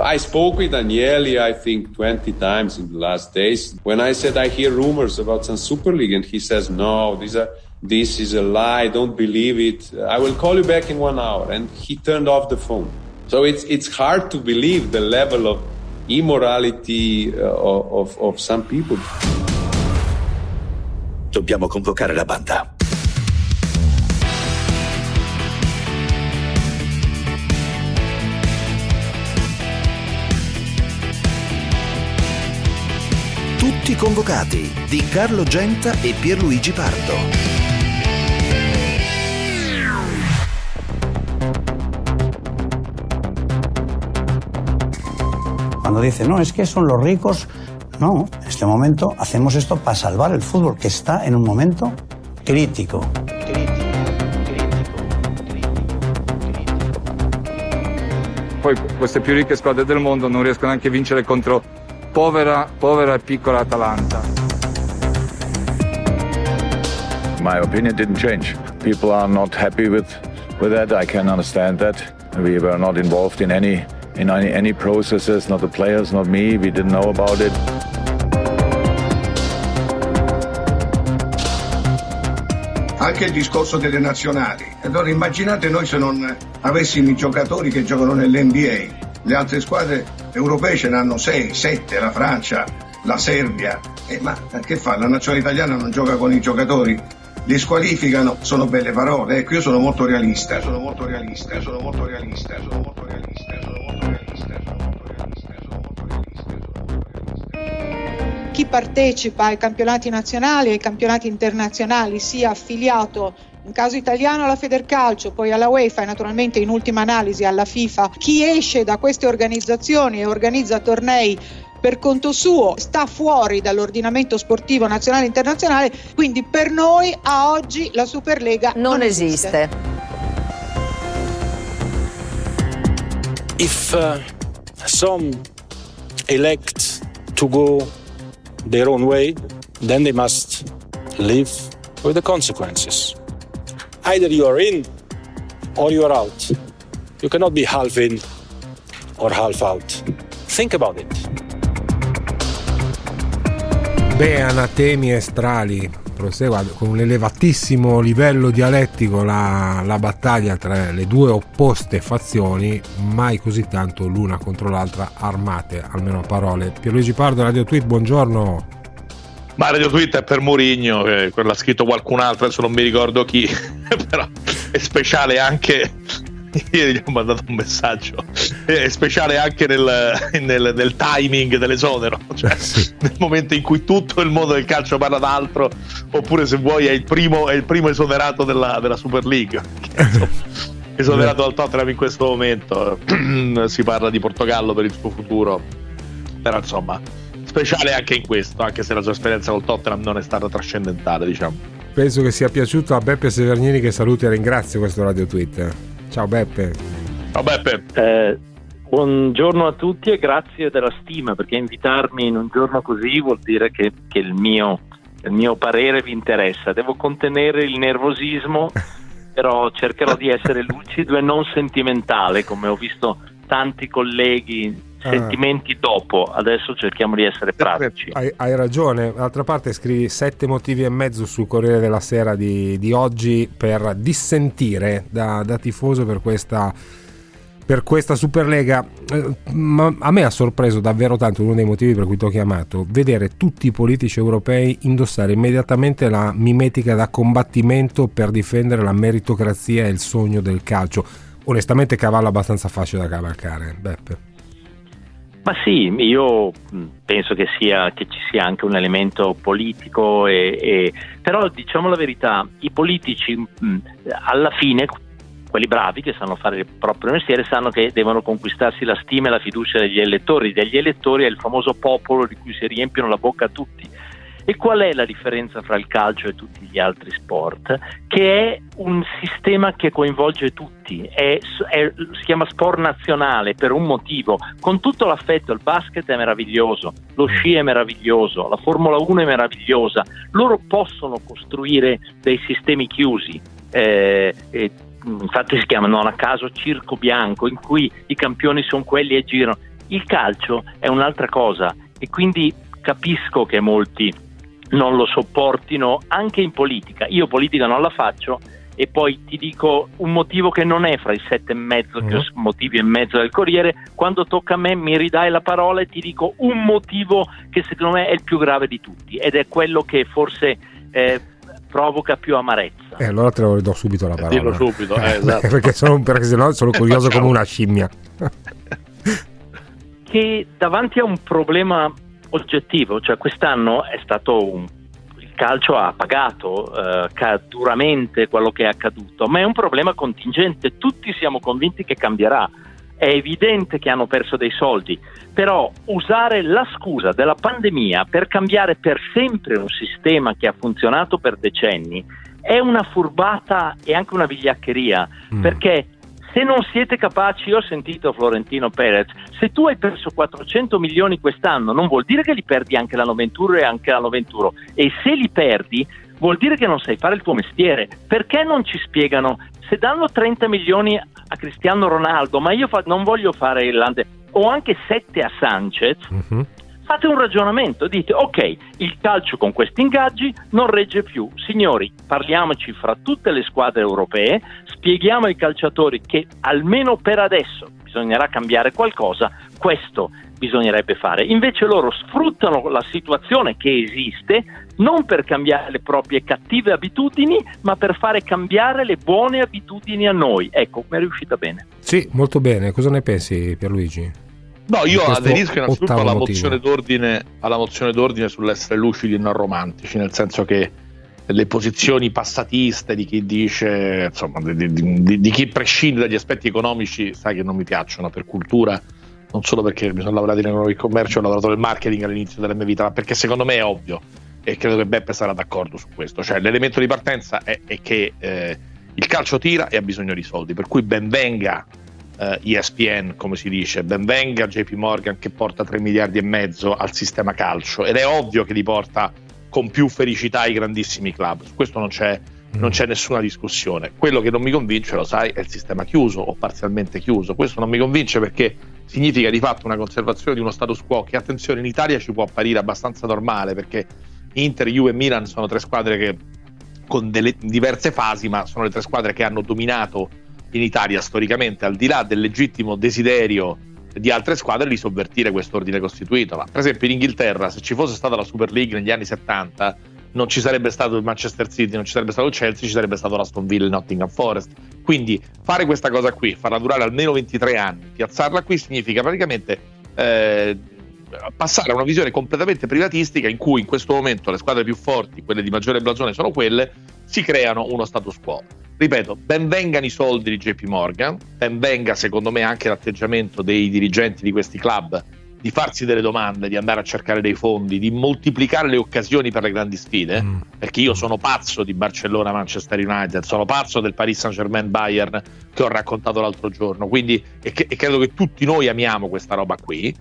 I spoke with Daniele, I think, 20 times in the last days. When I said I hear rumors about some Super League, and he says, no, these are, this is a lie, don't believe it. I will call you back in one hour. And he turned off the phone. So it's, it's hard to believe the level of immorality uh, of, of some people. Dobbiamo convocare la banda. Tutti convocati di Carlo Genta e Pierluigi Pardo. Cuando dicen, no, es que son los ricos. No, en este momento hacemos esto para salvar el fútbol, que está en un momento crítico. Poi queste più ricche squadre del mondo non riescono neanche a vincere contro povera, povera e piccola Atalanta. My opinion didn't change. People are not happy with, with that. I can understand that. We were not involved in any in any, any processes, not the players, not me. We didn't know about it. Anche il discorso delle nazionali. Allora immaginate noi se non avessimo i giocatori che giocano nell'NBA. Le altre squadre europee ce ne hanno 6, 7, la Francia, la Serbia. Eh, ma che fa? La nazionale italiana non gioca con i giocatori? Li squalificano, sono belle parole. Ecco, io sono molto realista, sono molto realista, sono molto realista, sono molto realista, sono molto realista, sono molto realista, sono molto realista, sono molto realista. Chi partecipa ai campionati nazionali e ai campionati internazionali sia affiliato in caso italiano alla Federcalcio, poi alla UEFA e naturalmente in ultima analisi alla FIFA, chi esce da queste organizzazioni e organizza tornei per conto suo sta fuori dall'ordinamento sportivo nazionale e internazionale, quindi per noi a oggi la Superlega non, non esiste. esiste. If uh, some elect to go their own way, then they must live with the consequences. Either you are in or you are out. You cannot be half in or half out. Think about it. Beh, anatemi estrali. Prosegue con un elevatissimo livello dialettico la, la battaglia tra le due opposte fazioni, mai così tanto l'una contro l'altra armate, almeno a parole. Pierluigi Pardo, Radio Tweet, buongiorno. Ma Radio è per Murigno, eh, quello ha scritto qualcun altro, adesso non mi ricordo chi, però è speciale anche ieri gli ho mandato un messaggio è speciale anche nel, nel, nel timing dell'esonero cioè nel momento in cui tutto il mondo del calcio parla d'altro oppure se vuoi è il primo, è il primo esonerato della, della Super League esonerato dal Tottenham in questo momento. Si parla di Portogallo per il suo futuro però insomma speciale anche in questo anche se la sua esperienza col Tottenham non è stata trascendentale diciamo penso che sia piaciuto a Beppe Severnini che saluti e ringrazio questo radio tweet Ciao Beppe. Ciao Beppe. Eh, buongiorno a tutti e grazie della stima perché invitarmi in un giorno così vuol dire che, che il, mio, il mio parere vi interessa. Devo contenere il nervosismo, però cercherò di essere lucido e non sentimentale come ho visto tanti colleghi. Sentimenti dopo. Adesso cerchiamo di essere pratici. Hai, hai, ragione. D'altra parte, scrivi sette motivi e mezzo sul Corriere della Sera di, di oggi per dissentire da, da tifoso per questa per questa Superlega. Eh, ma a me ha sorpreso davvero tanto, uno dei motivi per cui ti ho chiamato, vedere tutti i politici europei indossare immediatamente la mimetica da combattimento per difendere la meritocrazia e il sogno del calcio. Onestamente cavallo abbastanza facile da cavalcare, Beppe. Ma sì, io mm, penso che, sia, che, ci sia anche un elemento politico, e, e, però diciamo la verità, i politici mh, mm, alla fine, quelli bravi che sanno fare il proprio mestiere, sanno che devono conquistarsi la stima e la fiducia degli elettori. Degli elettori è il famoso popolo di cui si riempiono la bocca tutti. E qual è la differenza fra il calcio e tutti gli altri sport? Che è un sistema che coinvolge tutti, è, è, si chiama sport nazionale per un motivo, con tutto l'affetto, il basket è meraviglioso, lo sci è meraviglioso, la Formula 1 è meravigliosa, loro possono costruire dei sistemi chiusi. Eh, infatti si chiamano a caso circo bianco in cui i campioni sono quelli e girano Il calcio è un'altra cosa e quindi capisco che molti non lo sopportino anche in politica. Io politica non la faccio e poi ti dico un motivo che non è fra i sette e mezzo mm. motivi e mezzo del Corriere, quando tocca a me mi ridai la parola e ti dico un motivo che secondo me è il più grave di tutti ed è quello che forse eh, provoca più amarezza. E eh, allora te lo ridò subito la parola. Dillo subito, eh, esatto. perché, sono, perché sennò sono curioso come una scimmia. che davanti a un problema oggettivo, cioè quest'anno è stato un il calcio ha pagato eh, duramente quello che è accaduto, ma è un problema contingente, tutti siamo convinti che cambierà. È evidente che hanno perso dei soldi, però usare la scusa della pandemia per cambiare per sempre un sistema che ha funzionato per decenni è una furbata e anche una vigliaccheria, mm. perché se non siete capaci, io ho sentito Florentino Perez, se tu hai perso 400 milioni quest'anno non vuol dire che li perdi anche l'anno 21 e anche l'anno 21 e se li perdi vuol dire che non sai fare il tuo mestiere. Perché non ci spiegano? Se danno 30 milioni a Cristiano Ronaldo, ma io fa- non voglio fare Irlande, o anche 7 a Sanchez, uh-huh fate un ragionamento, dite ok, il calcio con questi ingaggi non regge più. Signori, parliamoci fra tutte le squadre europee, spieghiamo ai calciatori che almeno per adesso bisognerà cambiare qualcosa, questo bisognerebbe fare. Invece loro sfruttano la situazione che esiste non per cambiare le proprie cattive abitudini, ma per fare cambiare le buone abitudini a noi. Ecco, mi è riuscita bene. Sì, molto bene. Cosa ne pensi Pierluigi? No, io aderisco innanzitutto alla mozione, d'ordine, alla mozione d'ordine sull'essere lucidi e non romantici, nel senso che le posizioni passatiste di chi dice, insomma, di, di, di, chi prescinde dagli aspetti economici, sai che non mi piacciono per cultura, non solo perché mi sono lavorato in economia e commercio, ho lavorato nel marketing all'inizio della mia vita, ma perché secondo me è ovvio e credo che Beppe sarà d'accordo su questo. Cioè, l'elemento di partenza è, è che eh, il calcio tira e ha bisogno di soldi, per cui ben venga eh, ESPN, come si dice, ben venga JP Morgan che porta 3 miliardi e mezzo al sistema calcio ed è ovvio che li porta con più felicità ai grandissimi club, su questo non c'è, non c'è nessuna discussione. Quello che non mi convince, lo sai, è il sistema chiuso o parzialmente chiuso. Questo non mi convince perché significa di fatto una conservazione di uno status quo che, attenzione, in Italia ci può apparire abbastanza normale perché Inter, Juve e Milan sono tre squadre che con delle diverse fasi, ma sono le tre squadre che hanno dominato in Italia storicamente, al di là del legittimo desiderio di altre squadre di sovvertire questo ordine costituito. Ma per esempio in Inghilterra, se ci fosse stata la Super League negli anni 70, non ci sarebbe stato il Manchester City, non ci sarebbe stato il Chelsea, ci sarebbe stato l'Aston Villa e il Nottingham Forest. Quindi fare questa cosa qui, farla durare almeno 23 anni, piazzarla qui significa praticamente eh, passare a una visione completamente privatistica in cui in questo momento le squadre più forti, quelle di maggiore blasone, sono quelle, si creano uno status quo ripeto, ben vengano i soldi di JP Morgan, ben venga secondo me anche l'atteggiamento dei dirigenti di questi club di farsi delle domande, di andare a cercare dei fondi, di moltiplicare le occasioni per le grandi sfide, mm. perché io sono pazzo di Barcellona, Manchester United, sono pazzo del Paris Saint Germain Bayern che ho raccontato l'altro giorno, quindi e, che, e credo che tutti noi amiamo questa roba qui,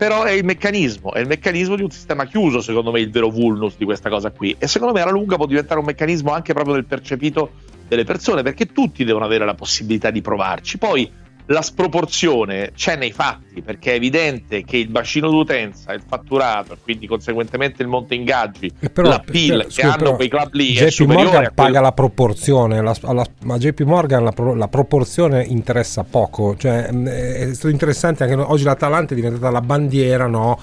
però è il meccanismo, è il meccanismo di un sistema chiuso, secondo me il vero vulnus di questa cosa qui, e secondo me alla lunga può diventare un meccanismo anche proprio del percepito delle persone, perché tutti devono avere la possibilità di provarci. Poi la sproporzione c'è nei fatti, perché è evidente che il bacino d'utenza, il fatturato, e quindi conseguentemente il monte ingaggi, però, la PIL che hanno però, quei club lì JP Morgan paga la proporzione, la, la, ma JP Morgan la, la, proporzione interessa poco, cioè è stato interessante anche oggi l'Atalanta è diventata la bandiera, no?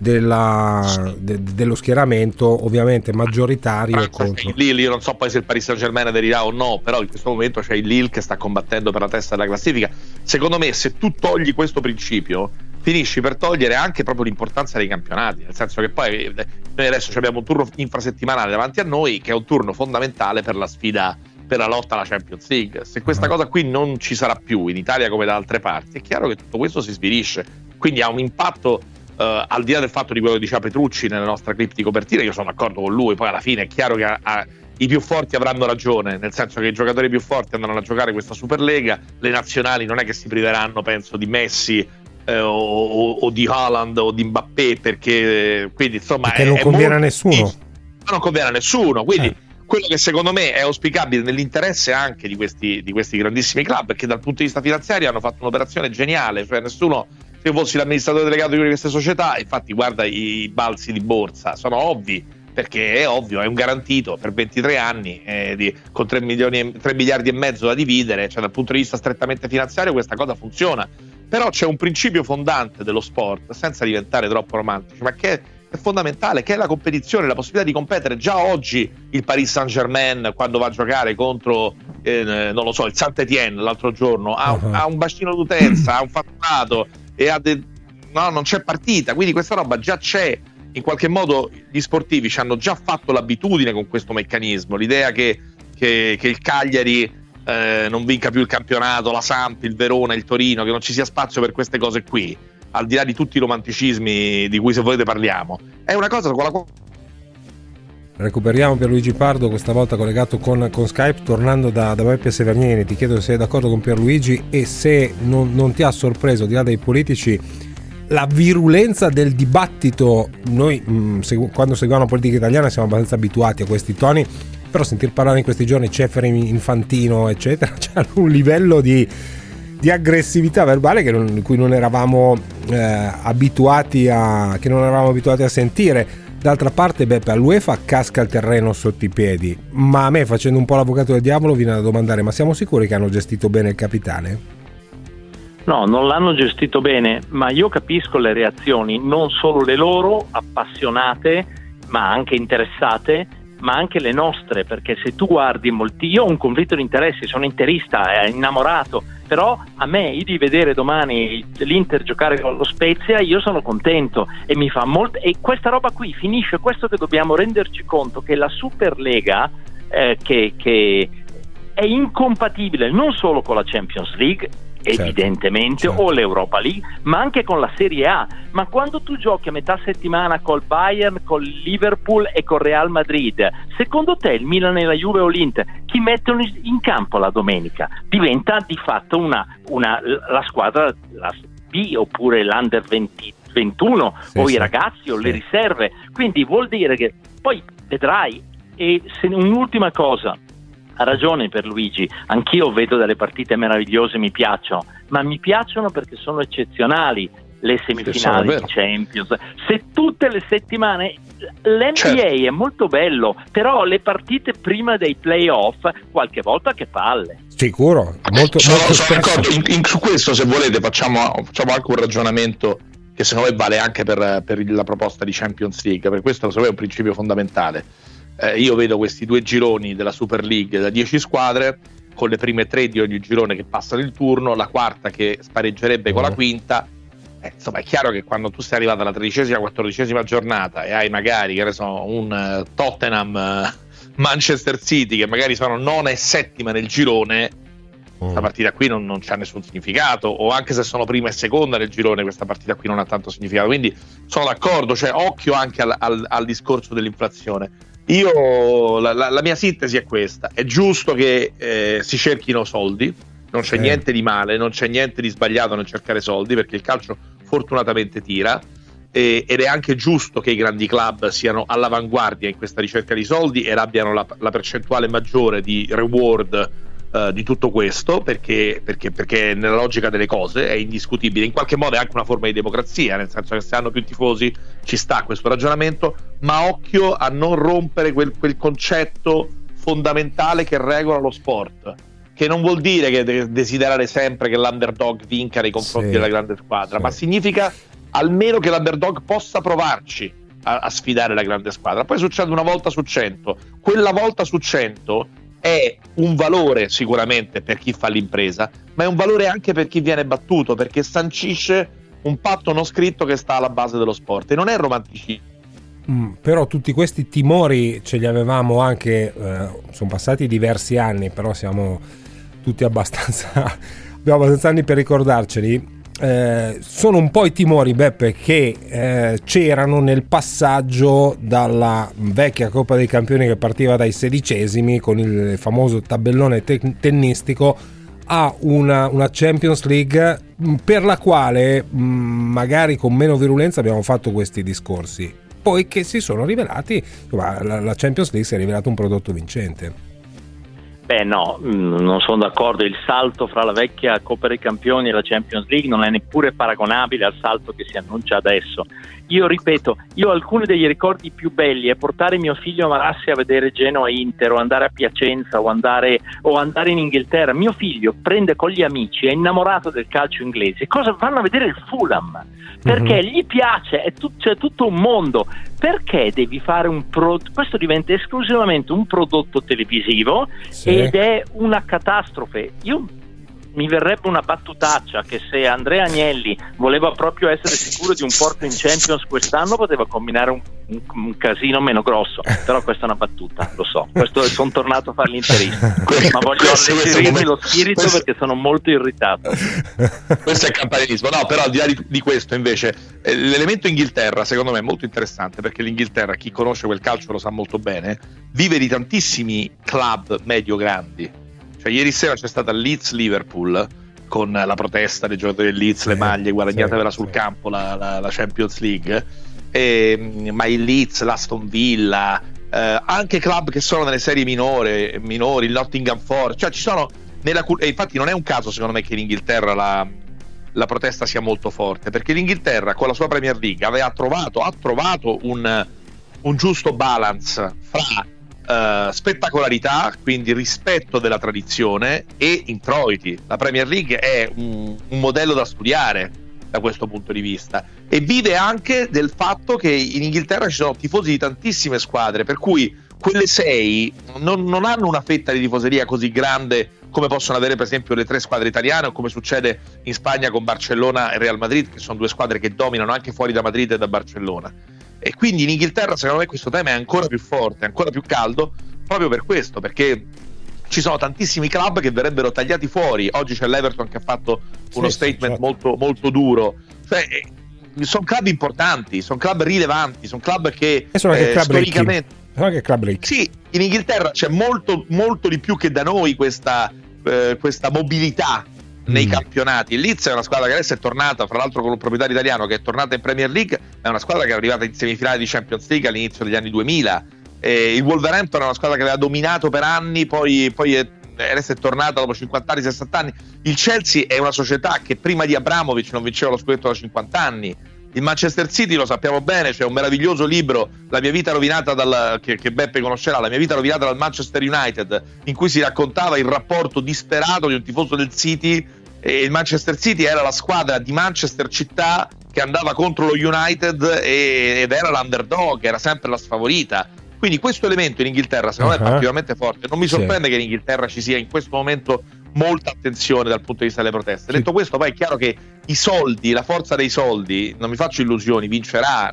Della, de, dello schieramento ovviamente maggioritario ah, contro... il Lille, io non so poi se il Paris Saint Germain aderirà o no però in questo momento c'è il Lille che sta combattendo per la testa della classifica. Secondo me se tu togli questo principio finisci per togliere anche proprio l'importanza dei campionati nel senso che poi eh, noi adesso abbiamo un turno infrasettimanale davanti a noi che è un turno fondamentale per la sfida per la lotta alla Champions League. Se questa uh-huh. cosa qui non ci sarà più in Italia come da altre parti è chiaro che tutto questo si svilisce. Quindi ha un impatto Uh, al di là del fatto di quello che diceva Petrucci nella nostra clip di copertina, io sono d'accordo con lui, poi alla fine è chiaro che a, a, i più forti avranno ragione, nel senso che i giocatori più forti andranno a giocare questa Superlega, le nazionali non è che si priveranno, penso, di Messi eh, o, o, o, di Haaland o di Mbappé, perché quindi insomma... Perché è, non conviene a nessuno. Ma non conviene a nessuno, quindi... Eh quello che secondo me è auspicabile nell'interesse anche di questi, di questi grandissimi club, perché dal punto di vista finanziario hanno fatto un'operazione geniale, cioè nessuno se fossi l'amministratore delegato di una di queste società, infatti guarda i balzi di borsa, sono ovvi, perché è ovvio, è un garantito per 23 anni eh, di, con 3, milioni, 3 miliardi e mezzo da dividere, cioè dal punto di vista strettamente finanziario questa cosa funziona. Però c'è un principio fondante dello sport, senza diventare troppo romantici, ma che è fondamentale, che è la competizione, la possibilità di competere. Già oggi il Paris Saint Germain, quando va a giocare contro, eh, non lo so, il Saint-Étienne l'altro giorno, ha, uh-huh. ha un bacino d'utenza, ha un fatturato e ha de- no, non c'è partita. Quindi questa roba già c'è. In qualche modo gli sportivi ci hanno già fatto l'abitudine con questo meccanismo. L'idea che, che, che il Cagliari eh, non vinca più il campionato, la Samp, il Verona, il Torino, che non ci sia spazio per queste cose qui al di là di tutti i romanticismi di cui se volete parliamo, è una cosa con la quale Recuperiamo Pierluigi Pardo, questa volta collegato con, con Skype, tornando da, da Beppe Severnieni. Ti chiedo se sei d'accordo con Pierluigi e se non, non ti ha sorpreso, di là dei politici, la virulenza del dibattito. Noi, mh, mm, segu- quando seguiamo la politica italiana, siamo abbastanza abituati a questi toni, però sentir parlare in questi giorni Ceferi, Infantino, eccetera, c'è un livello di di aggressività verbale non, cui non eravamo eh, abituati a che non eravamo abituati a sentire. D'altra parte, Beppe, all'UEFA casca il terreno sotto i piedi, ma a me, facendo un po' l'avvocato del diavolo, viene da domandare: ma siamo sicuri che hanno gestito bene il capitale? No, non l'hanno gestito bene, ma io capisco le reazioni, non solo le loro, appassionate, ma anche interessate, ma anche le nostre, perché se tu guardi molti, io ho un conflitto di interessi, sono interista, innamorato, però a me di vedere domani l'Inter giocare con lo Spezia io sono contento e mi fa molto e questa roba qui finisce questo che dobbiamo renderci conto che la Superlega eh, che, che è incompatibile non solo con la Champions League evidentemente, certo. o l'Europa League, ma anche con la Serie A. Ma quando tu giochi a metà settimana col Bayern, col Liverpool e col Real Madrid, secondo te il Milan e la Juve o l'Inter, chi mettono in campo la domenica? Diventa di fatto una, una, la squadra la B oppure l'Under 20, 21 sì, o sì. i ragazzi o sì. le riserve. Quindi vuol dire che poi vedrai. E se, un'ultima cosa, ha ragione per Luigi, anch'io vedo delle partite meravigliose, mi piacciono, ma mi piacciono perché sono eccezionali le semifinali di Champions. Se tutte le settimane l'NBA certo. è molto bello, però le partite prima dei playoff qualche volta che palle. Sicuro, molto, sono, molto sono d'accordo. In, in, su questo, se volete, facciamo, facciamo, anche un ragionamento che secondo me vale anche per, per la proposta di Champions League, per questo secondo me è un principio fondamentale eh, io vedo questi due gironi della Super League da 10 squadre con le prime tre di ogni girone che passano il turno, la quarta che spareggerebbe con la mm. quinta. Eh, insomma, è chiaro che quando tu sei arrivato alla tredicesima, quattordicesima giornata e hai magari, che ne so, un uh, Tottenham uh, Manchester City che magari sono nona e settima nel girone, questa mm. partita qui non, non c'ha nessun significato, o anche se sono prima e seconda nel girone, questa partita qui non ha tanto significato. Quindi sono d'accordo, cioè occhio anche al, al, al discorso dell'inflazione. Io la, la, la, mia sintesi è questa: è giusto che eh, si cerchino soldi, non c'è eh. niente di male, non c'è niente di sbagliato nel cercare soldi perché il calcio fortunatamente tira. ed è anche giusto che i grandi club siano all'avanguardia in questa ricerca di soldi e abbiano la, la percentuale maggiore di reward uh, di tutto questo perché, perché, perché, nella logica delle cose è indiscutibile. In qualche modo è anche una forma di democrazia, nel senso che se hanno più tifosi ci sta questo ragionamento, ma occhio a non rompere quel, quel concetto fondamentale che regola lo sport. Che non vuol dire che desiderare sempre che l'underdog vinca nei confronti sì, della grande squadra, sì. ma significa almeno che l'underdog possa provarci a, a, sfidare la grande squadra. Poi succede una volta su cento. Quella volta su cento è un valore sicuramente per chi fa l'impresa, ma è un valore anche per chi viene battuto, perché sancisce un patto non scritto che sta alla base dello sport e non è romanticismo. Mm, però tutti questi timori ce li avevamo anche, eh, sono passati diversi anni, però siamo tutti abbastanza, abbiamo abbastanza anni per ricordarceli eh, sono un po' i timori, Beppe, che eh, c'erano nel passaggio dalla vecchia Coppa dei Campioni che partiva dai sedicesimi con il famoso tabellone te- tennistico a una, una, Champions League mm, per la quale mh, mm, magari con meno virulenza abbiamo fatto questi discorsi. Poi che si sono rivelati, la, la Champions League si è rivelata un prodotto vincente. Beh no, mm, non sono d'accordo, il salto fra la vecchia Coppa dei Campioni e la Champions League non è neppure paragonabile al salto che si annuncia adesso. Io ripeto, io ho alcuni degli ricordi più belli è portare mio figlio Marassi a vedere Genoa Inter o andare a Piacenza o andare, o andare in Inghilterra. Mio figlio prende con gli amici, è innamorato del calcio inglese, cosa vanno a vedere il Fulham? Perché mm-hmm. gli piace, è tut- c'è tutto un mondo. Perché devi fare un prodotto? Questo diventa esclusivamente un prodotto televisivo sì. ed è una catastrofe. Io mi verrebbe una battutaccia che se Andrea Agnelli voleva proprio essere sicuro di un porto in Champions quest'anno poteva combinare un, un, un casino meno grosso. Però questa è una battuta lo so. Questo sono tornato a fare l'interista. Ma voglio alleggerirmi lo spirito questo... perché sono molto irritato. Questo è campanilismo. No però al di là di, di questo invece eh, l'elemento Inghilterra secondo me è molto interessante perché l'Inghilterra chi conosce quel calcio lo sa molto bene vive di tantissimi club medio grandi cioè, ieri sera c'è stata Leeds-Liverpool con la protesta dei giocatori del Leeds, le maglie, guadagnatevela sul campo la, la, la, Champions League. E, ma il Leeds, l'Aston Villa, eh, anche club che sono nelle serie minore, minori, il Nottingham Forest, cioè ci sono nella, e infatti non è un caso secondo me che in Inghilterra la, la, protesta sia molto forte, perché l'Inghilterra con la sua Premier League aveva trovato, ha trovato un, un giusto balance fra uh, spettacolarità, quindi rispetto della tradizione e introiti. La Premier League è un, un modello da studiare da questo punto di vista e vive anche del fatto che in Inghilterra ci sono tifosi di tantissime squadre, per cui quelle sei non, non, hanno una fetta di tifoseria così grande come possono avere per esempio le tre squadre italiane o come succede in Spagna con Barcellona e Real Madrid, che sono due squadre che dominano anche fuori da Madrid e da Barcellona. E quindi in Inghilterra, secondo me, questo tema è ancora più forte, ancora più caldo, proprio per questo, perché ci sono tantissimi club che verrebbero tagliati fuori. Oggi c'è l'Everton che ha fatto uno sì, statement certo. molto, molto duro. Cioè, eh, sono club importanti, sono club rilevanti, sono club che e sono anche eh, club storicamente. Sono anche club ricchi. Sì, in Inghilterra c'è molto, molto di più che da noi questa, eh, questa mobilità nei mm. campionati. Il Leeds è una squadra che adesso è tornata, fra l'altro con un proprietario italiano che è tornata in Premier League, è una squadra che è arrivata in semifinale di Champions League all'inizio degli anni 2000. E il Wolverhampton è una squadra che aveva dominato per anni, poi, poi è, adesso è tornata dopo 50 anni, 60 anni. Il Chelsea è una società che prima di Abramovic non vinceva lo scudetto da 50 anni. Il Manchester City lo sappiamo bene, c'è un meraviglioso libro, La mia vita rovinata dal, che, che, Beppe conoscerà, La mia vita rovinata dal Manchester United, in cui si raccontava il rapporto disperato di un tifoso del City e il Manchester City era la squadra di Manchester città che andava contro lo United e, ed era l'underdog, era sempre la sfavorita. Quindi questo elemento in Inghilterra secondo uh-huh. me è particolarmente forte. Non mi sorprende sì. che in Inghilterra ci sia in questo momento molta attenzione dal punto di vista delle proteste. Sì. Detto questo, poi è chiaro che i soldi, la forza dei soldi, non mi faccio illusioni, vincerà.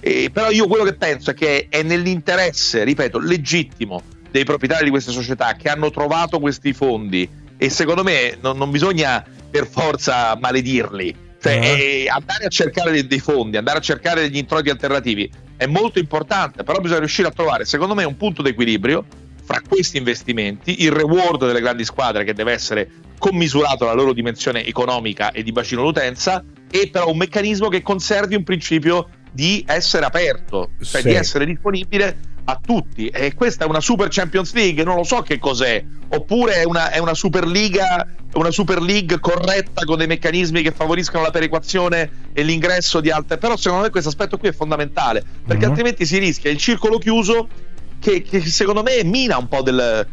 Eh, però io quello che penso è che è nell'interesse, ripeto, legittimo dei proprietari di queste società che hanno trovato questi fondi e secondo me non, non bisogna per forza maledirli. Cioè, uh-huh. andare a cercare dei, dei, fondi, andare a cercare degli introiti alternativi è molto importante, però bisogna riuscire a trovare, secondo me, un punto d'equilibrio fra questi investimenti, il reward delle grandi squadre che deve essere commisurato alla loro dimensione economica e di bacino d'utenza, e però un meccanismo che conservi un principio di essere aperto, cioè sì. di essere disponibile a tutti. E questa è una Super Champions League, non lo so che cos'è. Oppure è una, è una Superliga, una Super League corretta con dei meccanismi che favoriscono la perequazione e l'ingresso di altre. Però secondo me questo aspetto qui è fondamentale, perché mm-hmm. altrimenti si rischia il circolo chiuso che, che secondo me mina un po' del,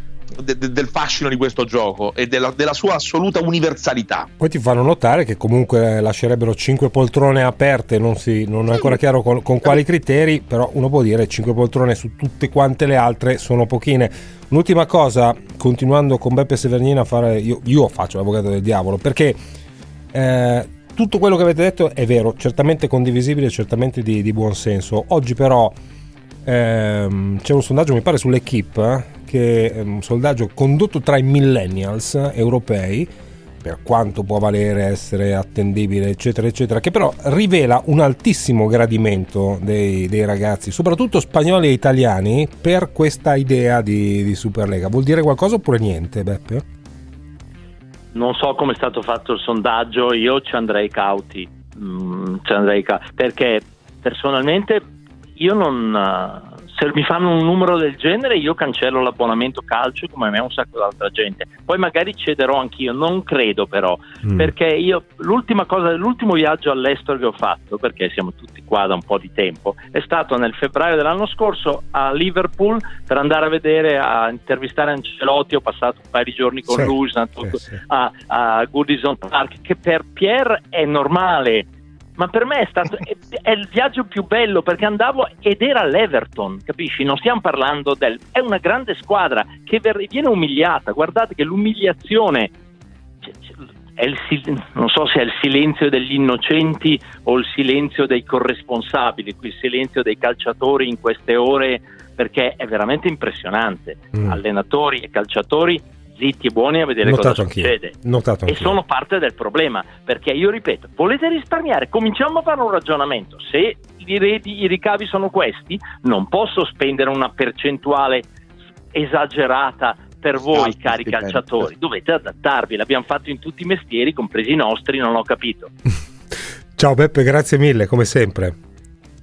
de, de, del fascino di questo gioco e della, della, sua assoluta universalità. Poi ti fanno notare che comunque lascerebbero 5 poltrone aperte, non, si, non è ancora chiaro con, con, quali criteri, però uno può dire 5 poltrone su tutte quante le altre sono pochine. Un'ultima cosa, continuando con Beppe Severnina a fare, io, io faccio l'avvocato del diavolo, perché... Eh, tutto quello che avete detto è vero, certamente condivisibile, certamente di, di buon senso. Oggi però ehm, c'è un sondaggio, mi pare, sull'Equipe che è un sondaggio condotto tra i millennials europei per quanto può valere essere attendibile eccetera eccetera che però rivela un altissimo gradimento dei, dei ragazzi soprattutto spagnoli e italiani per questa idea di, di Superlega vuol dire qualcosa oppure niente Beppe? non so come è stato fatto il sondaggio io ci andrei cauti mm, ci andrei ca- perché personalmente io non se mi fanno un numero del genere io cancello l'abbonamento calcio come me un sacco d'altra gente. Poi magari cederò anch'io, non credo però, mm. perché io l'ultima cosa, l'ultimo viaggio all'estero che ho fatto, perché siamo tutti qua da un po' di tempo, è stato nel febbraio dell'anno scorso a Liverpool per andare a vedere, a intervistare Ancelotti, ho passato un paio di giorni con sì, lui sì, sì. a, a Goodison Park, che per Pierre è normale ma per me è stato è, è, il viaggio più bello perché andavo ed era l'Everton, capisci? Non stiamo parlando del è una grande squadra che ver, viene umiliata. Guardate che l'umiliazione è il, non so se è il silenzio degli innocenti o il silenzio dei corresponsabili, il silenzio dei calciatori in queste ore perché è veramente impressionante. Mm. Allenatori e calciatori zitti e buoni a vedere Notato cosa anch'io. succede. Notato e sono parte del problema, perché io ripeto, volete risparmiare? Cominciamo a fare un ragionamento. Se i, redi, i ricavi sono questi, non posso spendere una percentuale esagerata per voi, cari calciatori. Dovete adattarvi, l'abbiamo fatto in tutti i mestieri, compresi i nostri, non ho capito. Ciao Beppe, grazie mille, come sempre.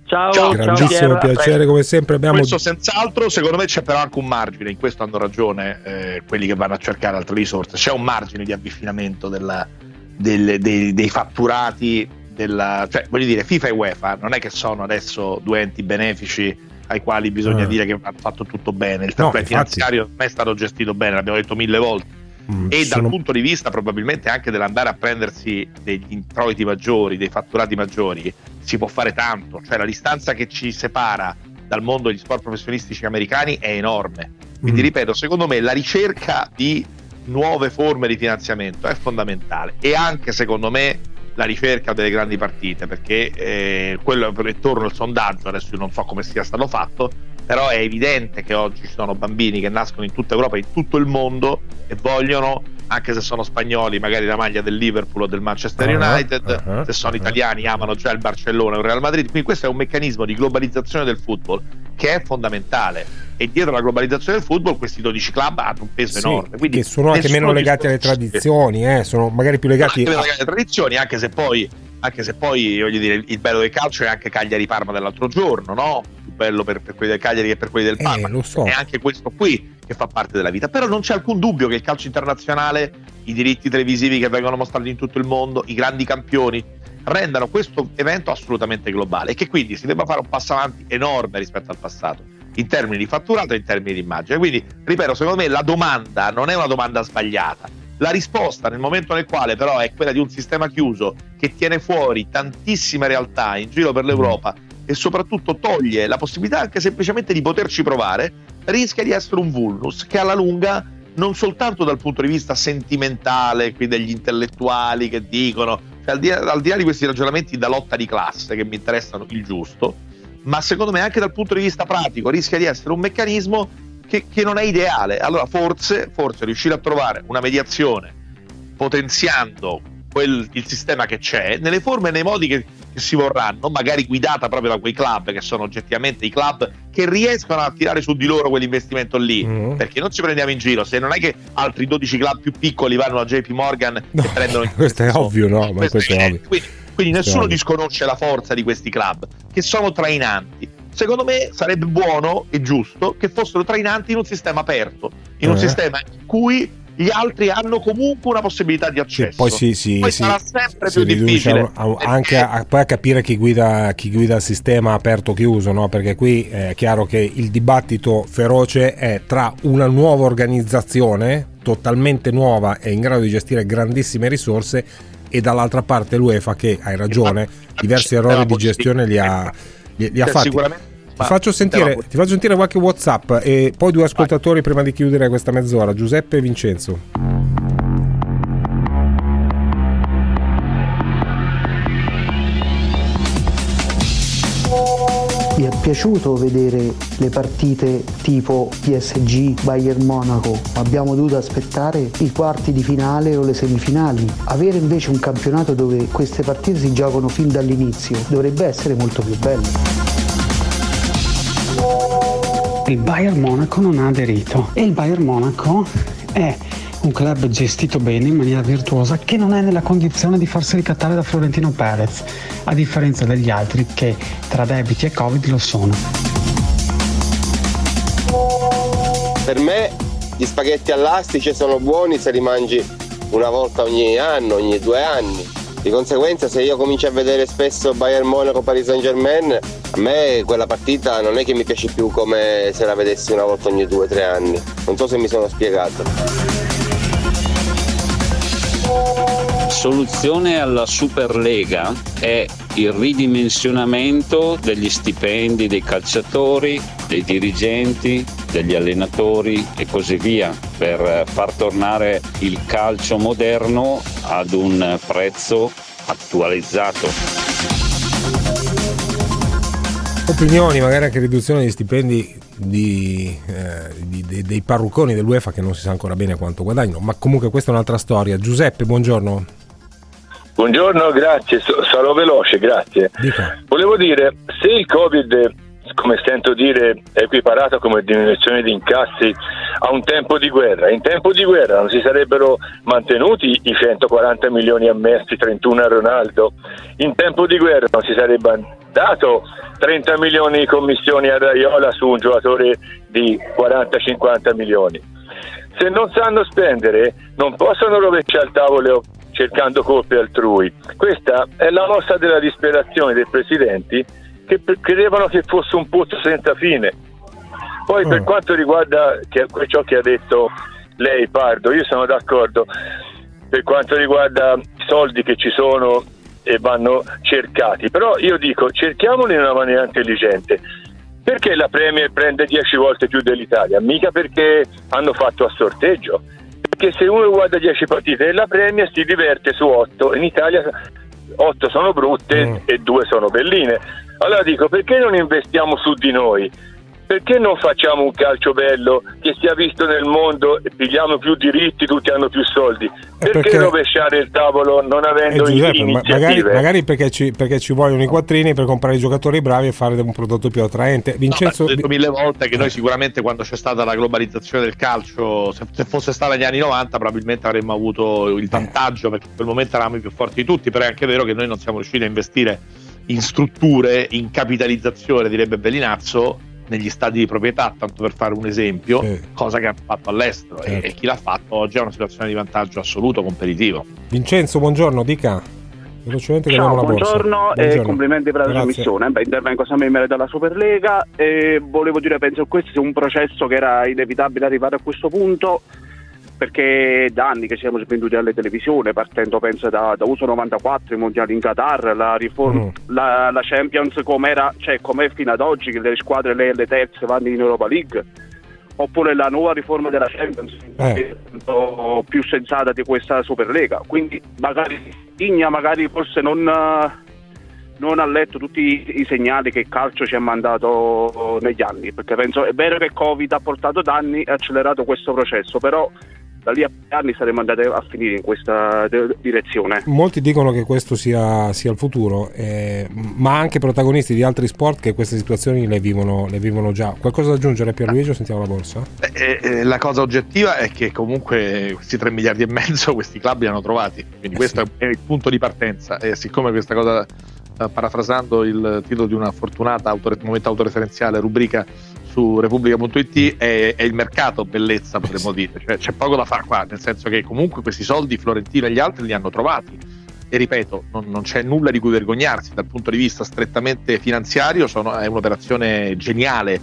Ciao, ciao grandissimo ciao, piacere come sempre abbiamo questo senz'altro secondo me c'è però anche un margine in questo hanno ragione eh, quelli che vanno a cercare altre risorse. C'è un margine di avvicinamento della, del, dei, dei, fatturati della, cioè voglio dire FIFA e UEFA non è che sono adesso due enti benefici ai quali bisogna uh. dire che hanno fatto tutto bene. Il fair no, finanziario non è stato gestito bene l'abbiamo detto mille volte Mm, e sono... dal punto di vista probabilmente anche dell'andare a prendersi degli introiti maggiori, dei fatturati maggiori, si può fare tanto, cioè la distanza che ci separa dal mondo degli sport professionistici americani è enorme. Quindi mm. ripeto, secondo me la ricerca di nuove forme di finanziamento è fondamentale e anche secondo me la ricerca delle grandi partite perché eh, quello torno al sondaggio adesso io non so come sia stato fatto però è evidente che oggi ci sono bambini che nascono in tutta Europa, in tutto il mondo e vogliono, anche se sono spagnoli, magari la maglia del Liverpool o del Manchester uh-huh, United, uh-huh, se sono uh-huh. italiani amano già il Barcellona o il Real Madrid, quindi questo è un meccanismo di globalizzazione del football che è fondamentale e dietro la globalizzazione del football questi 12 club hanno un peso sì, enorme. Quindi che sono anche meno legati alle tradizioni, eh, sono magari più legati, a... alle tradizioni, anche se poi anche se poi voglio dire il bello del calcio è anche Cagliari Parma dell'altro giorno, no? Più bello per, per quelli del Cagliari che per quelli del eh, Parma. Eh, so. È anche questo qui che fa parte della vita. Però non c'è alcun dubbio che il calcio internazionale, i diritti televisivi che vengono mostrati in tutto il mondo, i grandi campioni rendano questo evento assolutamente globale e che quindi si debba fare un passo avanti enorme rispetto al passato in termini di fatturato e in termini di immagine. Quindi, ripeto, secondo me la domanda non è una domanda sbagliata la risposta nel momento nel quale però è quella di un sistema chiuso che tiene fuori tantissime realtà in giro per l'Europa e soprattutto toglie la possibilità anche semplicemente di poterci provare, rischia di essere un vulnus che alla lunga non soltanto dal punto di vista sentimentale, qui degli intellettuali che dicono, cioè al, di al di là di questi ragionamenti da lotta di classe che mi interessano il giusto, ma secondo me anche dal punto di vista pratico rischia di essere un meccanismo che, che non è ideale. Allora forse, forse riuscire a trovare una mediazione potenziando quel, il sistema che c'è nelle forme e nei modi che, che, si vorranno, magari guidata proprio da quei club che sono oggettivamente i club che riescono a tirare su di loro quell'investimento lì. Mm. Perché non ci prendiamo in giro, se non è che altri 12 club più piccoli vanno a JP Morgan no, e prendono in Questo è ovvio, no? Ma questo è ovvio. Quindi, quindi nessuno disconosce la forza di questi club che sono trainanti secondo me sarebbe buono e giusto che fossero trainanti in un sistema aperto, in un eh. sistema in cui gli altri hanno comunque una possibilità di accesso. Sì, poi sì, sì, poi sì, sarà sempre più difficile. A, a, anche a, poi a capire chi guida, chi guida il sistema aperto o chiuso, no? perché qui è chiaro che il dibattito feroce è tra una nuova organizzazione totalmente nuova e in grado di gestire grandissime risorse e dall'altra parte l'UEFA che, hai ragione, diversi errori di gestione li ha, li, li ha fatti. Sicuramente ti faccio, sentire, ti faccio sentire qualche WhatsApp e poi due ascoltatori Vai. prima di chiudere questa mezz'ora, Giuseppe e Vincenzo. Vi è piaciuto vedere le partite tipo PSG, Bayern Monaco? Abbiamo dovuto aspettare i quarti di finale o le semifinali. Avere invece un campionato dove queste partite si giocano fin dall'inizio dovrebbe essere molto più bello il Bayern Monaco non ha aderito e il Bayern Monaco è un club gestito bene in maniera virtuosa che non è nella condizione di farsi ricattare da Florentino Perez, a differenza degli altri che tra debiti e Covid lo sono. Per me gli spaghetti all'astice sono buoni se li mangi una volta ogni anno, ogni due anni. Di conseguenza se io comincio a vedere spesso Bayern Monaco Paris Saint Germain, a me quella partita non è che mi piace più come se la vedessi una volta ogni due o tre anni. Non so se mi sono spiegato. Soluzione alla Superlega è il ridimensionamento degli stipendi dei calciatori, dei dirigenti, degli allenatori e così via per far tornare il calcio moderno ad un prezzo attualizzato. Opinioni, magari anche riduzione degli stipendi di, eh, di, di, dei parrucconi dell'UEFA che non si sa ancora bene quanto guadagnano, ma comunque questa è un'altra storia. Giuseppe, buongiorno. Buongiorno, grazie, sarò veloce, grazie. Dica. Volevo dire, se il Covid, come sento dire, è equiparato come diminuzione di incassi a un tempo di guerra, in tempo di guerra non si sarebbero mantenuti i 140 milioni ammessi, 31 a Ronaldo, in tempo di guerra non si sarebbe dato 30 milioni di commissioni a Raiola su un giocatore di 40-50 milioni. Se non sanno spendere, non possono rovesciare il tavolo cercando colpe altrui. Questa è la mossa della disperazione dei presidenti che credevano che fosse un pozzo senza fine. Poi per mm. quanto riguarda ciò che ha detto lei Pardo, io sono d'accordo, per quanto riguarda i soldi che ci sono e vanno cercati, però io dico cerchiamoli in una maniera intelligente. Perché la Premier prende 10 volte più dell'Italia? Mica perché hanno fatto a sorteggio che se uno guarda 10 partite della Premier si diverte su 8, in Italia 8 sono brutte mm. e 2 sono belline. Allora dico, perché non investiamo su di noi? Perché non facciamo un calcio bello che sia visto nel mondo e pigliamo più diritti, tutti hanno più soldi? Perché, perché rovesciare il tavolo non avendo eh, Giuseppe, magari, magari perché, ci, perché, ci, vogliono i quattrini per comprare i giocatori bravi e fare un prodotto più attraente. Vincenzo... No, ho detto mille volte che noi sicuramente quando c'è stata la globalizzazione del calcio, se, se fosse stata negli anni 90 probabilmente avremmo avuto il vantaggio perché in quel momento eravamo i più forti di tutti, però è anche vero che noi non siamo riusciti a investire in strutture, in capitalizzazione, direbbe Bellinazzo, negli stati di proprietà, tanto per fare un esempio, sì. cosa che hanno fatto all'estero certo. e, e, chi l'ha fatto oggi ha una situazione di vantaggio assoluto, competitivo. Vincenzo, buongiorno, dica. Velocemente Ciao, la buongiorno, e complimenti per la trasmissione. Beh, intervengo sempre in merito alla Superlega e volevo dire, penso che questo sia un processo che era inevitabile arrivare a questo punto perché da anni che siamo spenduti alle televisioni, partendo penso da, da USA 94, i mondiali in Qatar, la, riforma, mm. la, la Champions com'era, cioè com'è fino ad oggi, che le squadre le, le terze vanno in Europa League, oppure la nuova riforma della Champions, eh. più sensata di questa Superlega. Quindi magari Igna magari forse non, non ha letto tutti i, i segnali che il calcio ci ha mandato negli anni, perché penso è vero che il Covid ha portato danni e ha accelerato questo processo, però da lì a anni saremmo andati a finire in questa direzione. Molti dicono che questo sia, sia il futuro, eh, ma anche protagonisti di altri sport che queste situazioni le vivono, le vivono già. Qualcosa da aggiungere Pierluigi o sentiamo la borsa? Eh, eh, la cosa oggettiva è che comunque questi 3 miliardi e mezzo questi club li hanno trovati, quindi eh questo sì. è il punto di partenza e siccome questa cosa eh, parafrasando il titolo di una fortunata autor- momento autoreferenziale rubrica su Repubblica.it è, è, il mercato bellezza potremmo dire. Cioè, c'è poco da fare qua nel senso che comunque questi soldi Florentino e gli altri li hanno trovati. E ripeto non, non c'è nulla di cui vergognarsi dal punto di vista strettamente finanziario sono, è un'operazione geniale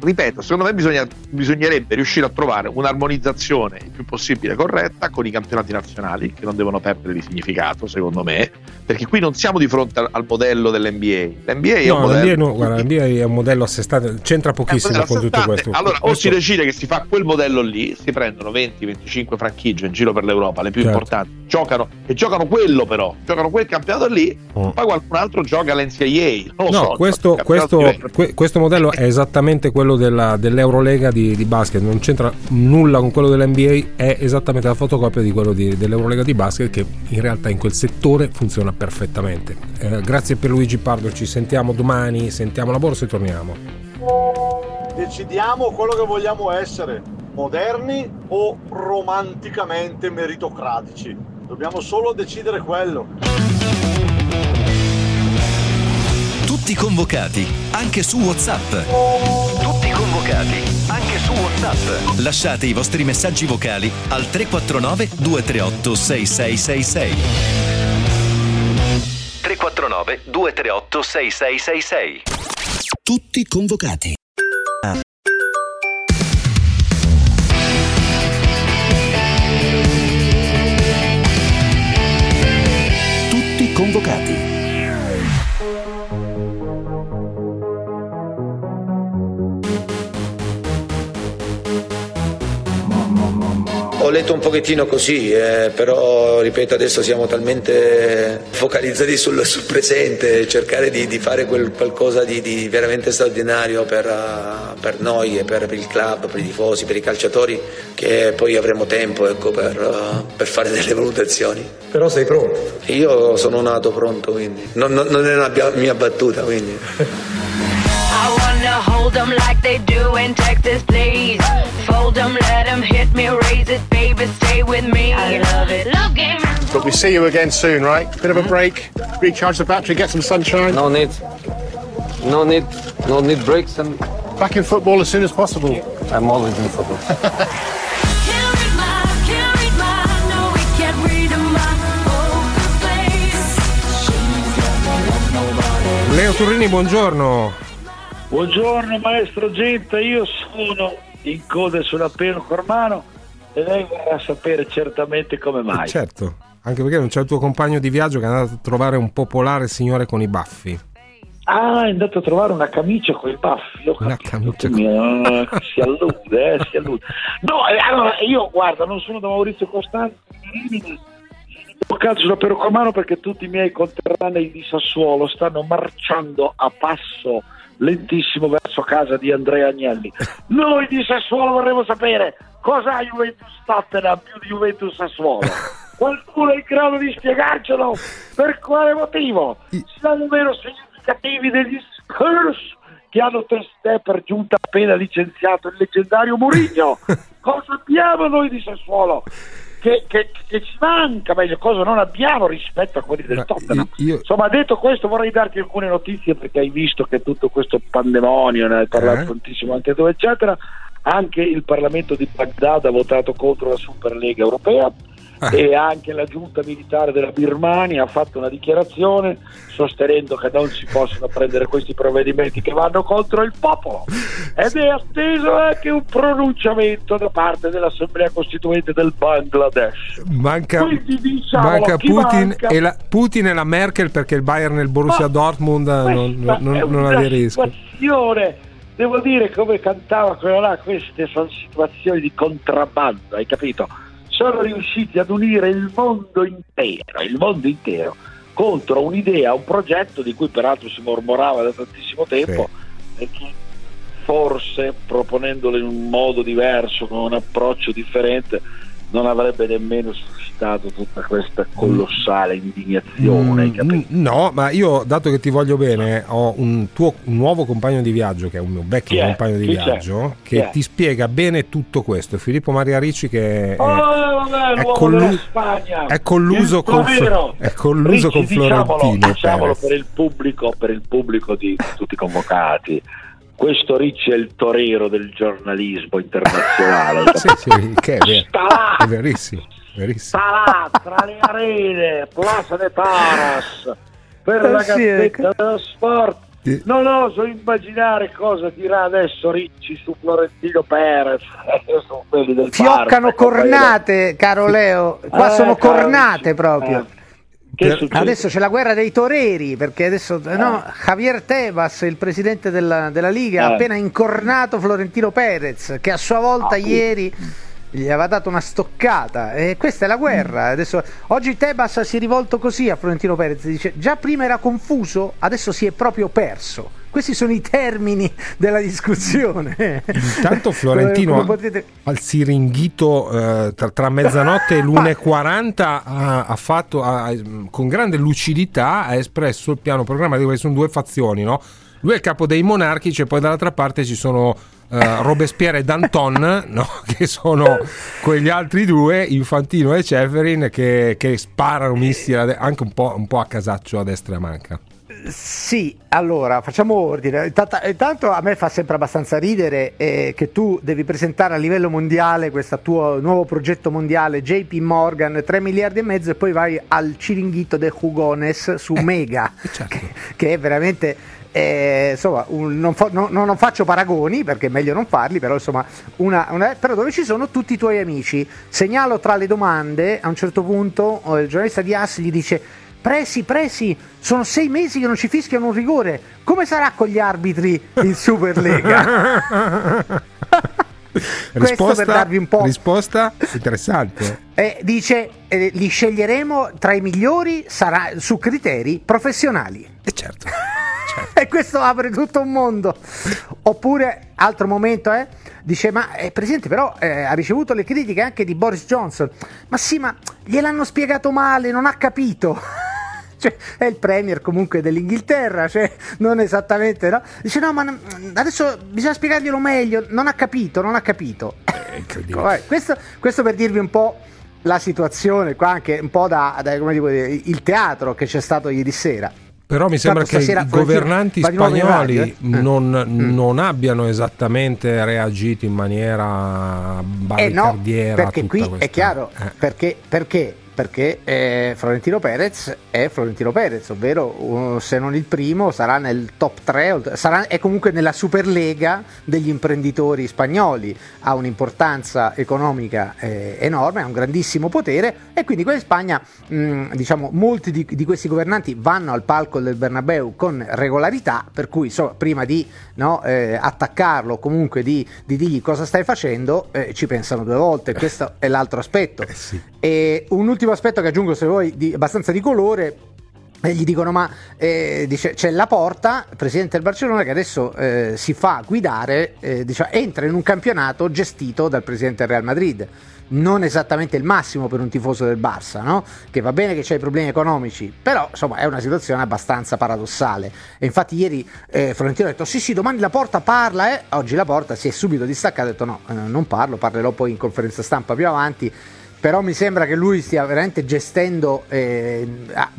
ripeto, secondo me bisogna, bisognerebbe riuscire a trovare un'armonizzazione il più possibile corretta con i campionati nazionali, che non devono perdere di significato, secondo me, perché qui non siamo di fronte al, al modello dell'NBA. L'NBA è, no, un modello... no, guarda, l'NBA è un modello a sé stante, c'entra pochissimo con tutto questo. Allora, questo... o si decide che si fa quel modello lì, si prendono 20-25 franchigie in giro per l'Europa, le più certo. importanti, giocano e giocano quello però, giocano quel campionato lì, oh. poi qualcun altro gioca l'NCAA. No, so, questo, questo, questo modello è esattamente quello della, dell'Eurolega di, di, basket, non c'entra nulla con quello dell'NBA, è esattamente la fotocopia di quello di, dell'Eurolega di basket che in realtà in quel settore funziona perfettamente. Eh, grazie per Luigi Pardo, ci sentiamo domani, sentiamo la borsa e torniamo. Decidiamo quello che vogliamo essere, moderni o romanticamente meritocratici. Dobbiamo solo decidere quello. Tutti convocati, anche su WhatsApp. Convocati anche su WhatsApp. Lasciate i vostri messaggi vocali al 349 238 6666. 349 238 6666. Tutti convocati. Ho letto un pochettino così, eh, però ripeto adesso siamo talmente focalizzati sul, sul presente, cercare di, di fare quel qualcosa di, di veramente straordinario per, uh, per noi e per, per il club, per i tifosi, per i calciatori, che poi avremo tempo ecco, per, uh, per fare delle valutazioni. Però sei pronto? Io sono nato pronto, quindi non, non- non è una mia battuta, quindi. I wanna hold them like they do in Texas, please. Fold them, let them hit me, raise it, baby, stay with me. I love it. Love game. But we see you again soon, right? Bit of a break, recharge the battery, get some sunshine. No need. No need. No need breaks and. Back in football as soon as possible. I'm always in football. Leo Turrini, buongiorno. Buongiorno maestro Genta, io sono in coda sull'appello Cormano e lei vorrà sapere certamente come mai. Certo, anche perché non c'è il tuo compagno di viaggio che è andato a trovare un popolare signore con i baffi. Ah, è andato a trovare una camicia con i baffi. Ho Una camicia Mia, si allude, eh, si allude. No, eh, allora io guarda, non sono da Maurizio Costanzo, ho calcio sull'appello Cormano perché tutti i miei conterranei di Sassuolo stanno marciando a passo lentissimo verso casa di Andrea Agnelli. Noi di Sassuolo vorremmo sapere cosa ha Juventus Tottenham più di Juventus Sassuolo. Qualcuno è in grado di spiegarcelo? Per quale motivo? Siamo meno significativi degli Spurs che hanno testé per giunta appena licenziato il leggendario Murigno. cosa abbiamo noi di Sassuolo? Che, che- che ci manca, meglio, cosa non abbiamo rispetto a quelli del Tottenham. Insomma, detto questo, vorrei darti alcune notizie perché hai visto che tutto questo pandemonio, ne hai parlato Eh? tantissimo anche tu, eccetera. Anche il Parlamento di Baghdad ha votato contro la Superlega europea e anche la giunta militare della Birmania ha fatto una dichiarazione sostenendo che non si possono prendere questi provvedimenti che vanno contro il popolo ed è atteso anche un pronunciamento da parte dell'Assemblea Costituente del Bangladesh. Manca, Quindi diciamolo, manca Putin, manca? E la, Putin e la Merkel perché il Bayern e il Borussia Dortmund eh, non, non, non, aderiscono. devo dire come cantava quello là, queste sono situazioni di contrabbando, hai capito? Sono riusciti ad unire il mondo intero, il mondo intero, contro un'idea, un progetto di cui peraltro si mormorava da tantissimo tempo e che forse proponendolo in un modo diverso, con un approccio differente, non avrebbe nemmeno suscitato tutta questa colossale indignazione. capito? Mm, no, ma io, dato che ti voglio bene, ho un tuo un nuovo compagno di viaggio, che è un mio vecchio Chi è? compagno di c'è? viaggio, Chi che è? ti spiega bene tutto questo. Filippo Maria Ricci, che è, Oh, è collu- è colluso con, è colluso con Ricci, diciamolo, Florentino. diciamolo Perez. per il pubblico, per il pubblico di tutti i convocati. Questo Ricci è il torero del giornalismo internazionale. Sì, sì, che è, là, è verissimo. verissimo. sta là, tra le arene, Plaza de Taras, per Eh la sì, Gazzetta dello Sport. Non oso immaginare cosa dirà adesso Ricci su Florentino Perez. Eh, Fioccano cornate, caro Leo. Qua Eh, sono cornate Ricci, proprio. eh. Che succede? Adesso c'è la guerra dei toreri perché adesso no, Javier Tebas, il presidente della, della Liga, ha Eh. appena incornato Florentino Perez che a sua volta ieri gli aveva dato una stoccata e questa è la guerra. Adesso, oggi Tebas si è rivolto così a Florentino Perez, dice già prima era confuso, adesso si è proprio perso. Questi sono i termini della discussione. Intanto Florentino Come potete- al Siringhito eh, tra, tra mezzanotte e l'1.40 ha, ha fatto ha- con grande lucidità ha espresso il piano programmatico che sono due fazioni no? lui è il capo dei monarchici e poi dall'altra parte ci sono eh, Robespierre e Danton no? che sono quegli altri due Infantino e Ceferin che, che sparano missili anche un po', un po' a casaccio a destra e a manca Sì, allora facciamo ordine. Intanto, intanto a me fa sempre abbastanza ridere eh, che tu devi presentare a livello mondiale questo tuo nuovo progetto mondiale JP Morgan 3 miliardi e mezzo e poi vai al ciringhito de Jugones su Mega, che, che è veramente eh, insomma, un- non, fa- no- no- non faccio paragoni perché è meglio non farli, però insomma, una, una- però dove ci sono tutti i tuoi amici. Segnalo tra le domande, a un certo punto eh, il giornalista di Ass gli dice: Presi, presi, sono sei mesi che non ci fischiano un rigore. Come sarà con gli arbitri in Superlega? Questo per darvi un po'. risposta interessante. Eh, dice: eh, Li sceglieremo tra i migliori sarà su criteri professionali. E certo. e questo apre tutto un mondo. Oppure, altro momento, eh, dice: Ma eh, Presidente, però eh, ha ricevuto le critiche anche di Boris Johnson. Ma sì, ma gliel'hanno spiegato male, non ha capito. Cioè, è il premier comunque dell'Inghilterra, cioè, non esattamente, no? Dice: No, ma adesso bisogna spiegarglielo meglio. Non ha capito, non ha capito. Ecco, vabbè, questo, questo per dirvi un po' la situazione, qua anche un po' da, da, come dico, il teatro che c'è stato ieri sera. Però mi sembra Tanto che i governanti spagnoli radio, eh? non, non abbiano esattamente reagito in maniera Eh no, barricardiera. perché tutta qui è questa- chiaro, eh. perché, perché, perché eh, Florentino Perez è Florentino Perez, ovvero se non il primo sarà nel top 3, sarà, è comunque nella Superlega degli imprenditori spagnoli, ha un'importanza economica eh, enorme, ha un grandissimo potere e quindi qua in Spagna mh, diciamo molti di, di questi governanti vanno al palco del Bernabeu con regolarità, per cui insomma, prima di no, eh, attaccarlo o comunque di, di dirgli cosa stai facendo eh, ci pensano due volte, questo è l'altro aspetto. E un ultimo aspetto che aggiungo se vuoi di, abbastanza di colore e gli dicono ma eh, dice, c'è la porta presidente del Barcellona che adesso eh, si fa guidare eh, diciamo, entra in un campionato gestito dal presidente del Real Madrid non esattamente il massimo per un tifoso del Barça no? che va bene che c'è i problemi economici però insomma è una situazione abbastanza paradossale e infatti ieri eh, Florentino ha detto sì sì domani la porta parla eh. oggi la porta si è subito distaccato e ha detto no eh, non parlo parlerò poi in conferenza stampa più avanti però mi sembra che lui stia veramente gestendo eh,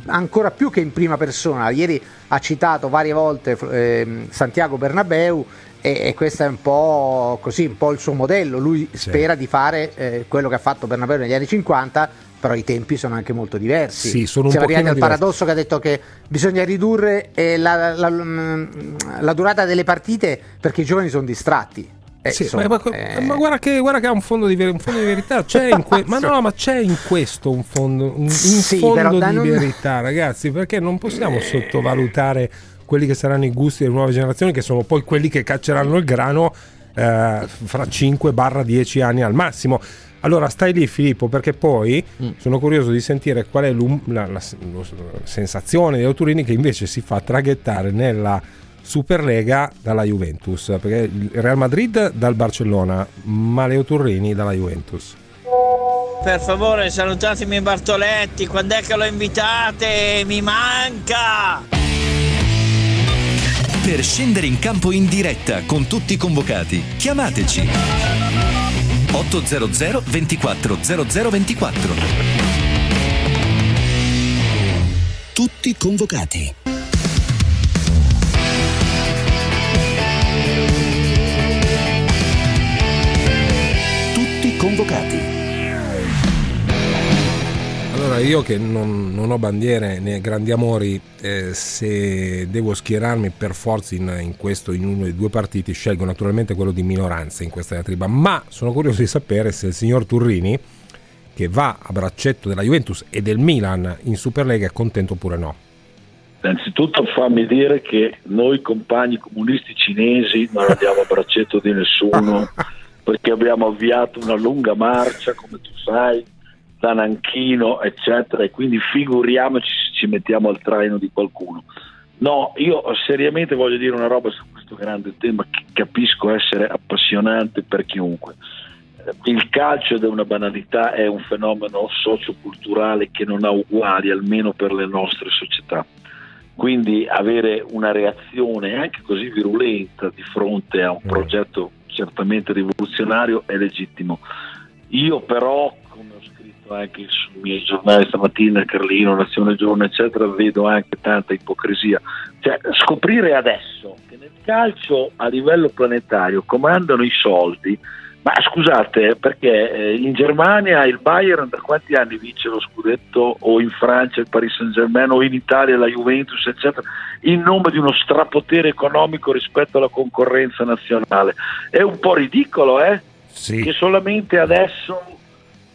ancora più che in prima persona. Ieri ha citato varie volte ehm, Santiago Bernabeu e, e questo è un po' così, un po' il suo modello. Lui spera di fare eh, quello che ha fatto Bernabeu negli anni 50, però i tempi sono anche molto diversi. Sì, sono un Siamo arrivati al paradosso che ha detto che bisogna ridurre eh, la, la- mm, la durata delle partite perché i giovani sono distratti. Eh, Sì, insomma, ma, ma- eh, ma guarda, che, guarda che ha un fondo di, ver- un fondo di verità. Que- ma no, ma c'è in questo un fondo, un, un Sì, fondo di non- verità, ragazzi, perché non possiamo sottovalutare quelli che saranno i gusti delle nuove generazioni, che sono poi quelli che cacceranno il grano eh, fra 5-10 anni al massimo. Allora stai lì Filippo perché poi Mm. sono curioso di sentire qual è l'um- la, la- la sensazione di Autorini che invece si fa traghettare nella Superlega dalla Juventus, perché il Real Madrid dal Barcellona, ma Leo Turrini dalla Juventus. Per favore salutatemi Bartoletti, quando è che lo invitate? Mi manca! Per scendere in campo in diretta con tutti i convocati, chiamateci 800 24 0024. Tutti convocati. Io che non, non ho bandiere né grandi amori, eh, se devo schierarmi per forza in, in questo, in uno dei due partiti, scelgo naturalmente quello di minoranza in questa diatriba, ma sono curioso di sapere se il signor Turrini, che va a braccetto della Juventus e del Milan in Superlega, è contento oppure no. Innanzitutto fammi dire che noi compagni comunisti cinesi non andiamo a braccetto di nessuno perché abbiamo avviato una lunga marcia, come tu sai, da Nanchino, eccetera, e quindi figuriamoci se ci mettiamo al traino di qualcuno. No, io seriamente voglio dire una roba su questo grande tema che capisco essere appassionante per chiunque. Il calcio ed è una banalità, è un fenomeno socioculturale che non ha uguali, almeno per le nostre società. Quindi avere una reazione anche così virulenta di fronte a un progetto certamente rivoluzionario è legittimo. Io però, letto anche sui miei giornali stamattina, Carlino, Nazione Giorno, eccetera, vedo anche tanta ipocrisia. Cioè, scoprire adesso che nel calcio a livello planetario comandano i soldi, ma scusate, perché eh, in Germania il Bayern da quanti anni vince lo scudetto o in Francia il Paris Saint Germain o in Italia la Juventus, eccetera, in nome di uno strapotere economico rispetto alla concorrenza nazionale? È un po' ridicolo, eh? Che solamente adesso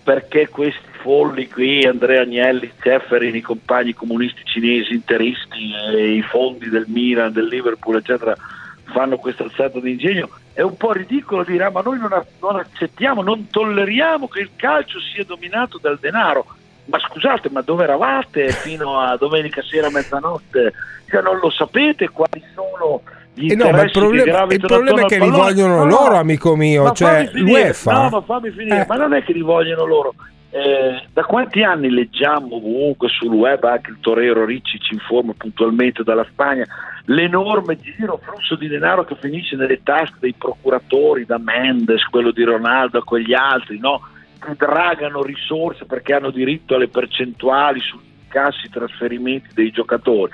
perché questi folli qui, Andrea Agnelli, Zefferin, i compagni comunisti cinesi, interisti, eh, i fondi del Milan, del Liverpool, eccetera, fanno questa alzata di ingegno, è un po' ridicolo dire ah, ma noi non, non accettiamo, non tolleriamo che il calcio sia dominato dal denaro. Ma scusate, ma dove eravate fino a domenica sera a mezzanotte? Cioè, non lo sapete quali sono Eh no, ma il problema, il problema è che li vogliono No, loro, amico mio, ma cioè l'UEFA. No, ma fammi finire, Eh. ma non è che li vogliono loro. Eh, da quanti anni leggiamo ovunque sul web, anche il Torero Ricci ci informa puntualmente dalla Spagna, l'enorme giro, flusso di denaro che finisce nelle tasche dei procuratori, da Mendes, quello di Ronaldo, a quegli altri, no? che dragano risorse perché hanno diritto alle percentuali sui cassi trasferimenti dei giocatori.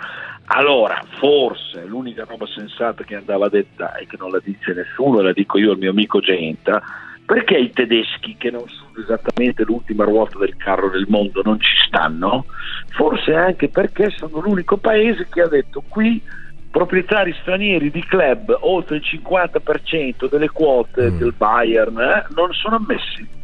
Allora, forse l'unica roba sensata che andava detta e che non la dice nessuno, la dico io al mio amico Genta, perché i tedeschi, che non sono esattamente l'ultima ruota del carro del mondo, non ci stanno? Forse anche perché sono l'unico paese che ha detto qui proprietari stranieri di club oltre il 50% delle quote del Bayern eh, non sono ammessi.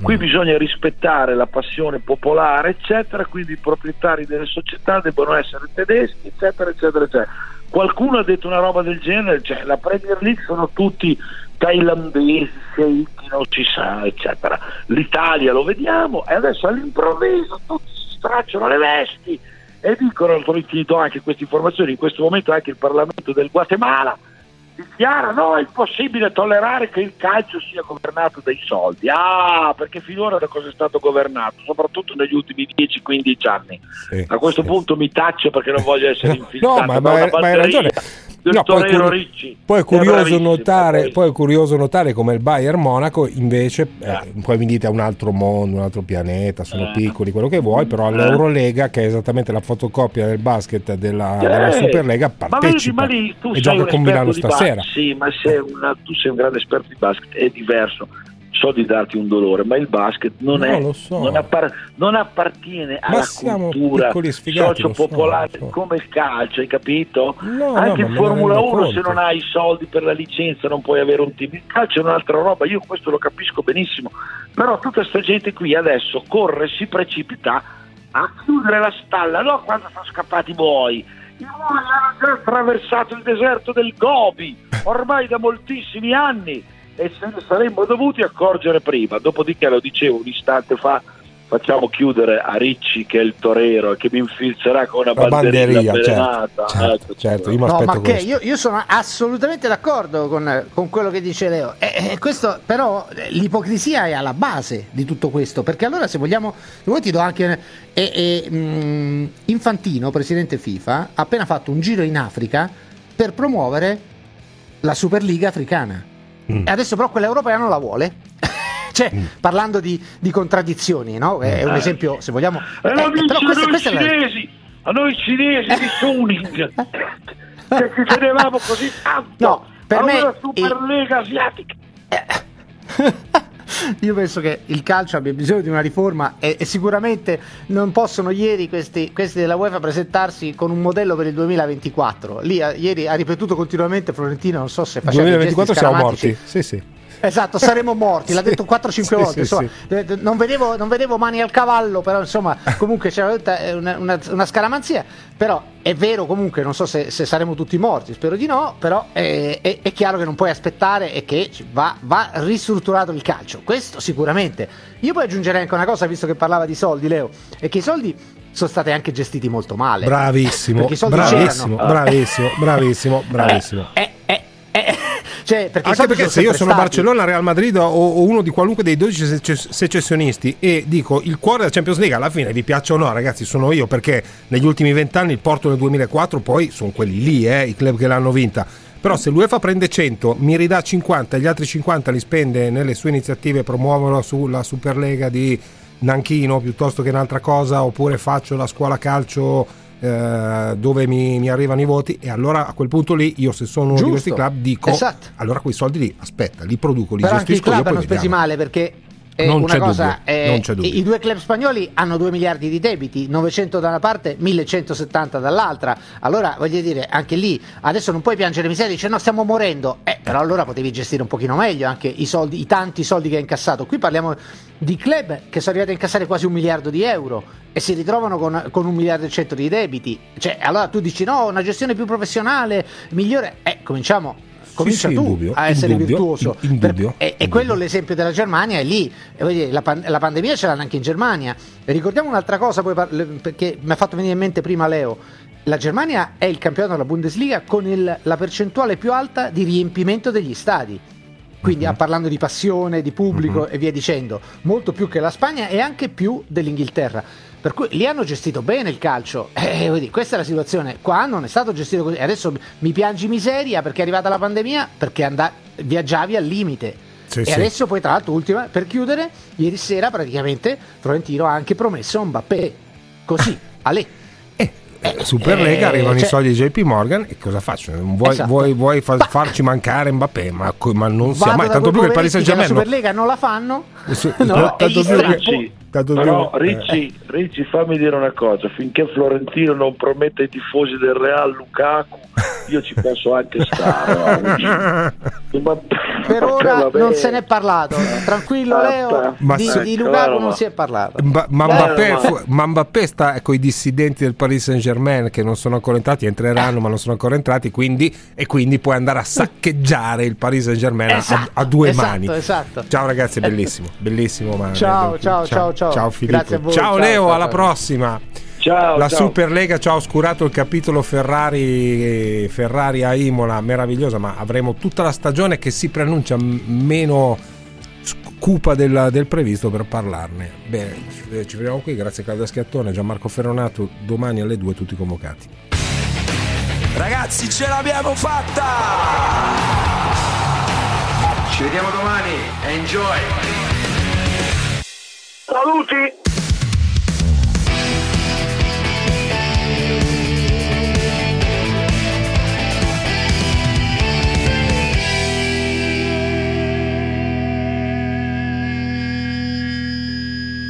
Qui bisogna rispettare la passione popolare, eccetera, quindi i proprietari delle società devono essere tedeschi, eccetera, eccetera, eccetera. Qualcuno ha detto una roba del genere, cioè la Premier League sono tutti thailandesi, sceicchi, non si sa, eccetera. L'Italia lo vediamo e adesso all'improvviso tutti si stracciano le vesti e dicono, ti do anche queste informazioni, in questo momento anche il Parlamento del Guatemala dichiara no, è impossibile tollerare che il calcio sia governato dai soldi. Ah, perché finora da cosa è stato governato? Soprattutto negli ultimi 10-15 anni. A questo punto mi taccio perché non voglio essere infiltrato No, ma, ma- ma hai ragione. Del No, poi, è Torero curi- Ricci. poi è curioso bravissimo, notare, poi- poi è curioso notare come il Bayern Monaco invece, eh, poi mi dite è un altro mondo, un altro pianeta, sono Eh. piccoli, quello che vuoi, però Eh. all'Eurolega, che è esattamente la fotocopia del basket della, Eh, della Superlega, ma vedi, partecipa ma lì tu e gioca con Milano stasera. basket, Sì, ma sei una- tu sei un grande esperto di basket, è diverso. So di darti un dolore, ma il basket non, No, è, so. non, appar- non appartiene Ma alla cultura so, sociopopolare lo so. come il calcio, hai capito? No, Anche no, in Formula rendo 1 se non hai i soldi per la licenza non puoi avere un team. Il calcio è un'altra roba, io questo lo capisco benissimo. Però tutta questa gente qui adesso corre, si precipita a chiudere la stalla, no quando sono scappati i buoi. I buoi hanno già attraversato il deserto del Gobi, ormai da moltissimi anni, e se ne saremmo dovuti accorgere prima. Dopodiché, lo dicevo un istante fa, facciamo chiudere a Ricci, che è il torero, e che mi infilzerà con una La banderina banderia, certo, certo, Ecco, certo, io mi No, ma che io, io sono assolutamente d'accordo con, con quello che dice Leo. E, e questo, però, eh, l'ipocrisia è alla base di tutto questo. Perché allora, se vogliamo, se vuoi ti do anche. E, e, mh, Infantino, presidente FIFA, ha appena fatto un giro in Africa per promuovere la Superliga africana. Mm. E adesso, però, quella europea non la vuole. cioè, parlando di, di contraddizioni, no? È un Eh. esempio, se vogliamo. E Eh, dice però a questa, noi questa è la- cinesi, a noi cinesi di Suning, che ci tenevamo così tanto No, per a me una Superlega asiatica. Io penso che il calcio abbia bisogno di una riforma e, e sicuramente non possono ieri questi, questi della UEFA presentarsi con un modello per il 2024. Lì a- ieri ha ripetuto continuamente Florentino, non so se faceva i 2024 gesti siamo morti. Sì, sì. Esatto, saremo morti, l'ha detto 4-5 Sì, volte. insomma, eh, Non, vedevo, non vedevo mani al cavallo, però insomma, comunque c'era eh, una, una- una scaramanzia. Però è vero comunque, non so se, se saremo tutti morti, spero di no, però eh, è, è chiaro che non puoi aspettare e che va, va ristrutturato il calcio. Questo sicuramente. Io poi aggiungerei anche una cosa, visto che parlava di soldi, Leo, è che i soldi sono stati anche gestiti molto male. Bravissimo, bravissimo, c'erano. bravissimo, bravissimo, bravissimo. Cioè, perché Anche perché se io sono stati. Barcellona, Real Madrid o, o uno di qualunque dei 12 sece- secessionisti e dico il cuore della Champions League alla fine vi piaccia o no ragazzi sono io perché negli ultimi vent'anni il Porto nel 2004 poi sono quelli lì eh, i club che l'hanno vinta però se l'UEFA prende 100 mi ridà 50 gli altri 50 li spende nelle sue iniziative promuovono sulla Superlega di Nanchino piuttosto che un'altra cosa, oppure faccio la scuola calcio eh, dove mi, mi arrivano i voti e allora a quel punto lì io se sono uno di Giusto. questi club dico Esatto. allora quei soldi lì aspetta li produco li Però anche i gestisco io club hanno spesi male perché eh, Non una c'è cosa dubbio, eh, non c'è dubbio. i i due club spagnoli hanno 2 miliardi di debiti 900 da una parte 1170 dall'altra. Allora voglio dire anche lì adesso non puoi piangere miseria dice no stiamo morendo. Eh, però allora potevi gestire un pochino meglio anche i soldi i tanti soldi che hai incassato. Qui parliamo di club che sono arrivati a incassare quasi un miliardo di euro e si ritrovano con, con un miliardo e cento di debiti. Cioè allora tu dici no una gestione più professionale migliore. Eh cominciamo comincia sì, tu indubbio, a essere indubbio, virtuoso. in- indubbio, Per- e, e quello l'esempio della Germania è lì. Dire, la, pan- la pandemia ce l'hanno anche in Germania. E ricordiamo un'altra cosa par- perché mi ha fatto venire in mente prima Leo. La Germania è il campionato della Bundesliga con il- la percentuale più alta di riempimento degli stadi. Quindi ah, parlando di passione, di pubblico e via dicendo, molto più che la Spagna e anche più dell'Inghilterra. Per cui lì hanno gestito bene il calcio. Eh, voglio dire, questa è la situazione. Qua non è stato gestito così. Adesso mi piangi miseria perché è arrivata la pandemia, perché anda- viaggiavi al limite. Sì, e sì. adesso poi tra l'altro ultima, per chiudere, ieri sera praticamente Florentino ha anche promesso Mbappé. Così, a lei. Superlega Eh, arrivano i cioè- soldi di JP Morgan e cosa faccio? Vuoi, Esatto. vuoi- vuoi fa- farci mancare Mbappé ma, co- ma non sia Vado mai tanto più che il Paris Saint Germain la Superlega non la fanno. Sì, No, tanto e gli più che- tanto Però eh. Ricci, Ricci, fammi dire una cosa, finché Florentino non promette ai tifosi del Real Lukaku, io ci posso anche stare. Ma- Per ora vabbè. non se n'è parlato. Tranquillo Leo, Ma di, sì. di Lukaku non ma- si è parlato. Ma, ma Mbappé, fu- ma Mbappé sta con i dissidenti del Paris Saint Germain che non sono ancora entrati, entreranno ma non sono ancora entrati quindi, e quindi puoi andare a saccheggiare il Paris Saint Germain a- Esatto, a, a due esatto, mani. esatto. Ciao ragazzi, bellissimo, bellissimo. ma- Ciao, ciao, ciao, ciao. Ciao Filippo. Grazie a voi, ciao ciao, Leo, ciao, alla ciao. prossima. Ciao, La ciao. Superlega ci ha oscurato il capitolo Ferrari, Ferrari a Imola, meravigliosa, ma avremo tutta la stagione che si preannuncia meno cupa del, del previsto per parlarne. Bene, ci- ci vediamo qui, grazie a Claudia Schiattone, Gianmarco Ferronato, domani alle 2 tutti convocati. Ragazzi, ce l'abbiamo fatta! Ci vediamo domani. Enjoy. Saluti!